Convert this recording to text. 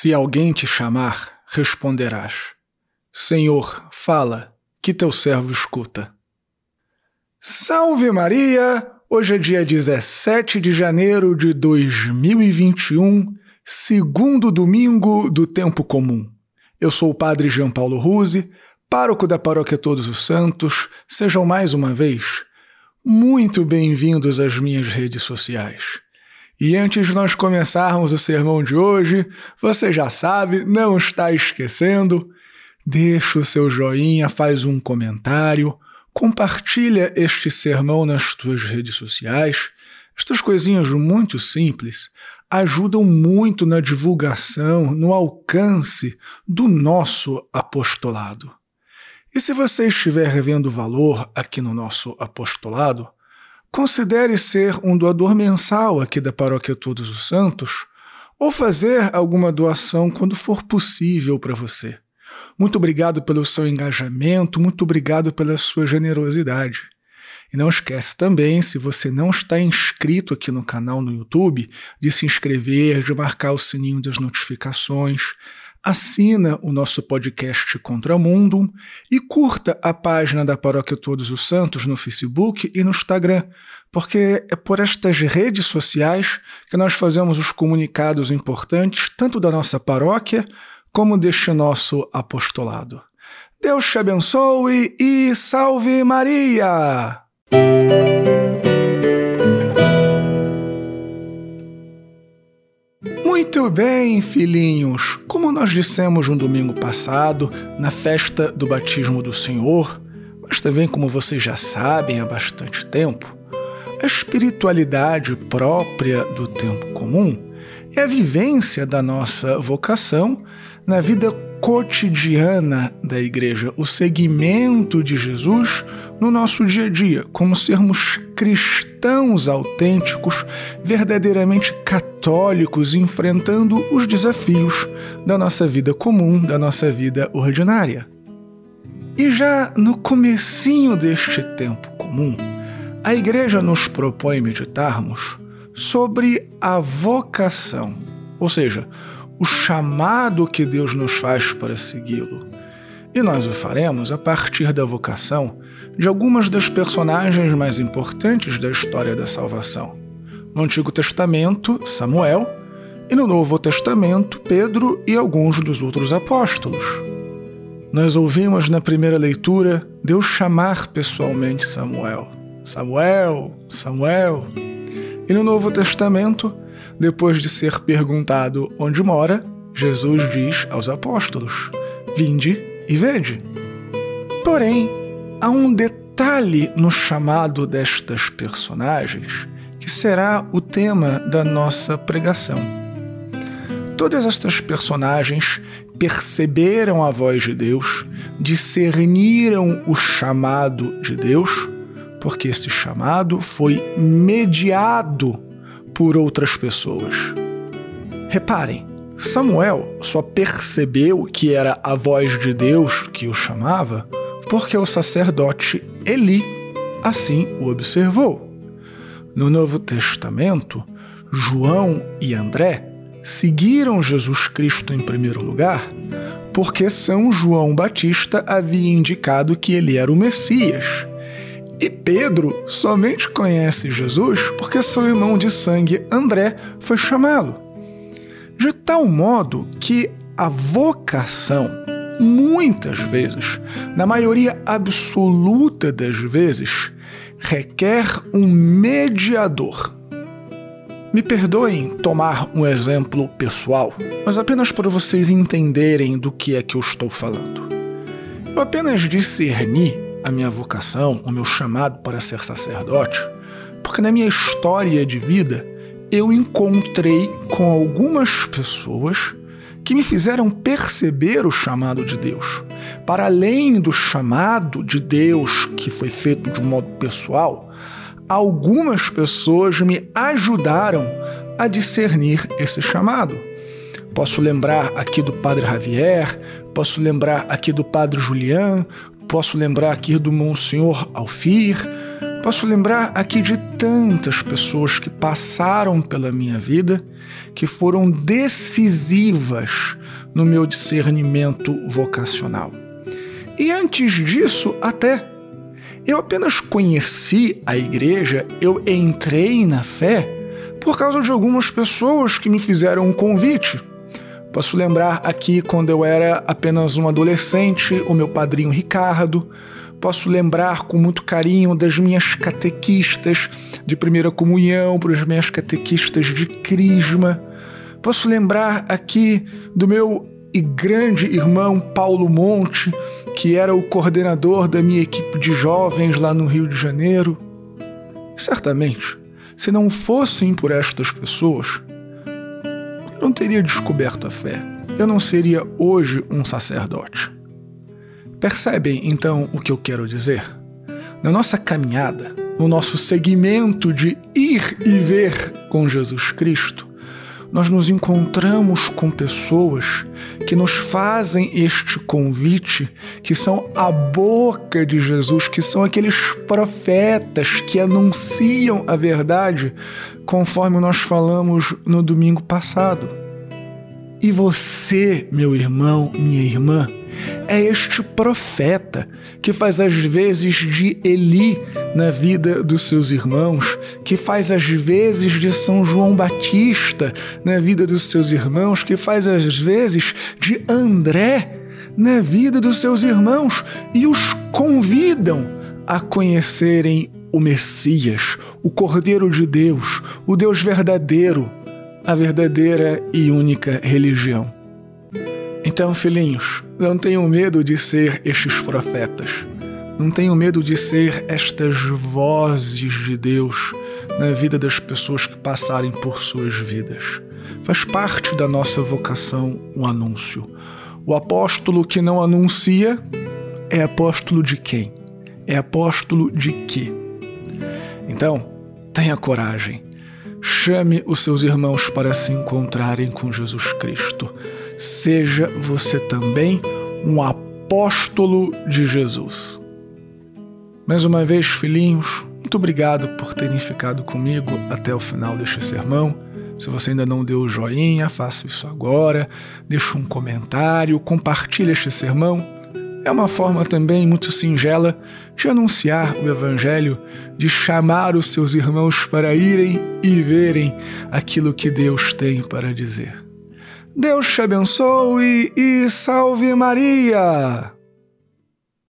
Se alguém te chamar, responderás: Senhor, fala, que teu servo escuta. Salve Maria! Hoje é dia 17 de janeiro de 2021, segundo domingo do tempo comum. Eu sou o Padre Jean Paulo Ruse, pároco da Paróquia Todos os Santos. Sejam mais uma vez muito bem-vindos às minhas redes sociais. E antes de nós começarmos o sermão de hoje, você já sabe, não está esquecendo, deixa o seu joinha, faz um comentário, compartilha este sermão nas tuas redes sociais. Estas coisinhas muito simples ajudam muito na divulgação, no alcance do nosso apostolado. E se você estiver vendo valor aqui no nosso apostolado, Considere ser um doador mensal aqui da Paróquia Todos os Santos ou fazer alguma doação quando for possível para você. Muito obrigado pelo seu engajamento, muito obrigado pela sua generosidade. E não esquece também, se você não está inscrito aqui no canal no YouTube, de se inscrever, de marcar o sininho das notificações, assina o nosso podcast Contramundo e curta a página da Paróquia Todos os Santos no Facebook e no Instagram, porque é por estas redes sociais que nós fazemos os comunicados importantes, tanto da nossa paróquia como deste nosso apostolado. Deus te abençoe e salve Maria! Muito bem, filhinhos. Como nós dissemos no domingo passado, na festa do batismo do Senhor, mas também como vocês já sabem há bastante tempo, a espiritualidade própria do tempo comum é a vivência da nossa vocação na vida cotidiana da igreja, o seguimento de Jesus no nosso dia a dia, como sermos cristãos autênticos, verdadeiramente católicos, enfrentando os desafios da nossa vida comum, da nossa vida ordinária. E já no comecinho deste tempo comum, a igreja nos propõe meditarmos sobre a vocação, ou seja, o chamado que Deus nos faz para segui-lo. E nós o faremos a partir da vocação de algumas das personagens mais importantes da história da salvação. No Antigo Testamento, Samuel, e no Novo Testamento, Pedro e alguns dos outros apóstolos. Nós ouvimos na primeira leitura Deus chamar pessoalmente Samuel. Samuel, Samuel. E no Novo Testamento, depois de ser perguntado onde mora, Jesus diz aos apóstolos: Vinde e vede. Porém, há um detalhe no chamado destas personagens que será o tema da nossa pregação. Todas estas personagens perceberam a voz de Deus, discerniram o chamado de Deus, porque esse chamado foi mediado por outras pessoas. Reparem, Samuel só percebeu que era a voz de Deus que o chamava porque o sacerdote Eli assim o observou. No Novo Testamento, João e André seguiram Jesus Cristo em primeiro lugar porque São João Batista havia indicado que ele era o Messias e Pedro somente conhece Jesus porque seu irmão de sangue André foi chamá-lo. De tal modo que a vocação, muitas vezes, na maioria absoluta das vezes, requer um mediador. Me perdoem tomar um exemplo pessoal, mas apenas para vocês entenderem do que é que eu estou falando. Eu apenas discerni a minha vocação, o meu chamado para ser sacerdote, porque na minha história de vida eu encontrei com algumas pessoas que me fizeram perceber o chamado de Deus. Para além do chamado de Deus que foi feito de um modo pessoal, algumas pessoas me ajudaram a discernir esse chamado. Posso lembrar aqui do Padre Javier, posso lembrar aqui do Padre Julian, Posso lembrar aqui do Monsenhor Alfir, Posso lembrar aqui de tantas pessoas que passaram pela minha vida, que foram decisivas no meu discernimento vocacional. E antes disso, até eu apenas conheci a igreja, eu entrei na fé por causa de algumas pessoas que me fizeram um convite. Posso lembrar aqui quando eu era apenas um adolescente, o meu padrinho Ricardo. Posso lembrar com muito carinho das minhas catequistas de primeira comunhão, para as minhas catequistas de crisma. Posso lembrar aqui do meu e grande irmão Paulo Monte, que era o coordenador da minha equipe de jovens lá no Rio de Janeiro. Certamente, se não fossem por estas pessoas, eu não teria descoberto a fé. Eu não seria hoje um sacerdote. Percebem então o que eu quero dizer? Na nossa caminhada, no nosso segmento de ir e ver com Jesus Cristo, nós nos encontramos com pessoas que nos fazem este convite, que são a boca de Jesus, que são aqueles profetas que anunciam a verdade, conforme nós falamos no domingo passado. E você, meu irmão, minha irmã, é este profeta que faz às vezes de Eli na vida dos seus irmãos, que faz às vezes de São João Batista na vida dos seus irmãos, que faz às vezes de André na vida dos seus irmãos e os convidam a conhecerem o Messias, o Cordeiro de Deus, o Deus verdadeiro, a verdadeira e única religião. Então, filhinhos, não tenham medo de ser estes profetas. Não tenham medo de ser estas vozes de Deus na vida das pessoas que passarem por suas vidas. Faz parte da nossa vocação o anúncio. O apóstolo que não anuncia é apóstolo de quem? É apóstolo de quê? Então, tenha coragem. Chame os seus irmãos para se encontrarem com Jesus Cristo seja você também um apóstolo de Jesus. Mais uma vez, filhinhos, muito obrigado por terem ficado comigo até o final deste sermão. Se você ainda não deu o joinha, faça isso agora, deixe um comentário, compartilhe este sermão. É uma forma também muito singela de anunciar o Evangelho, de chamar os seus irmãos para irem e verem aquilo que Deus tem para dizer. Deus te abençoe e salve Maria!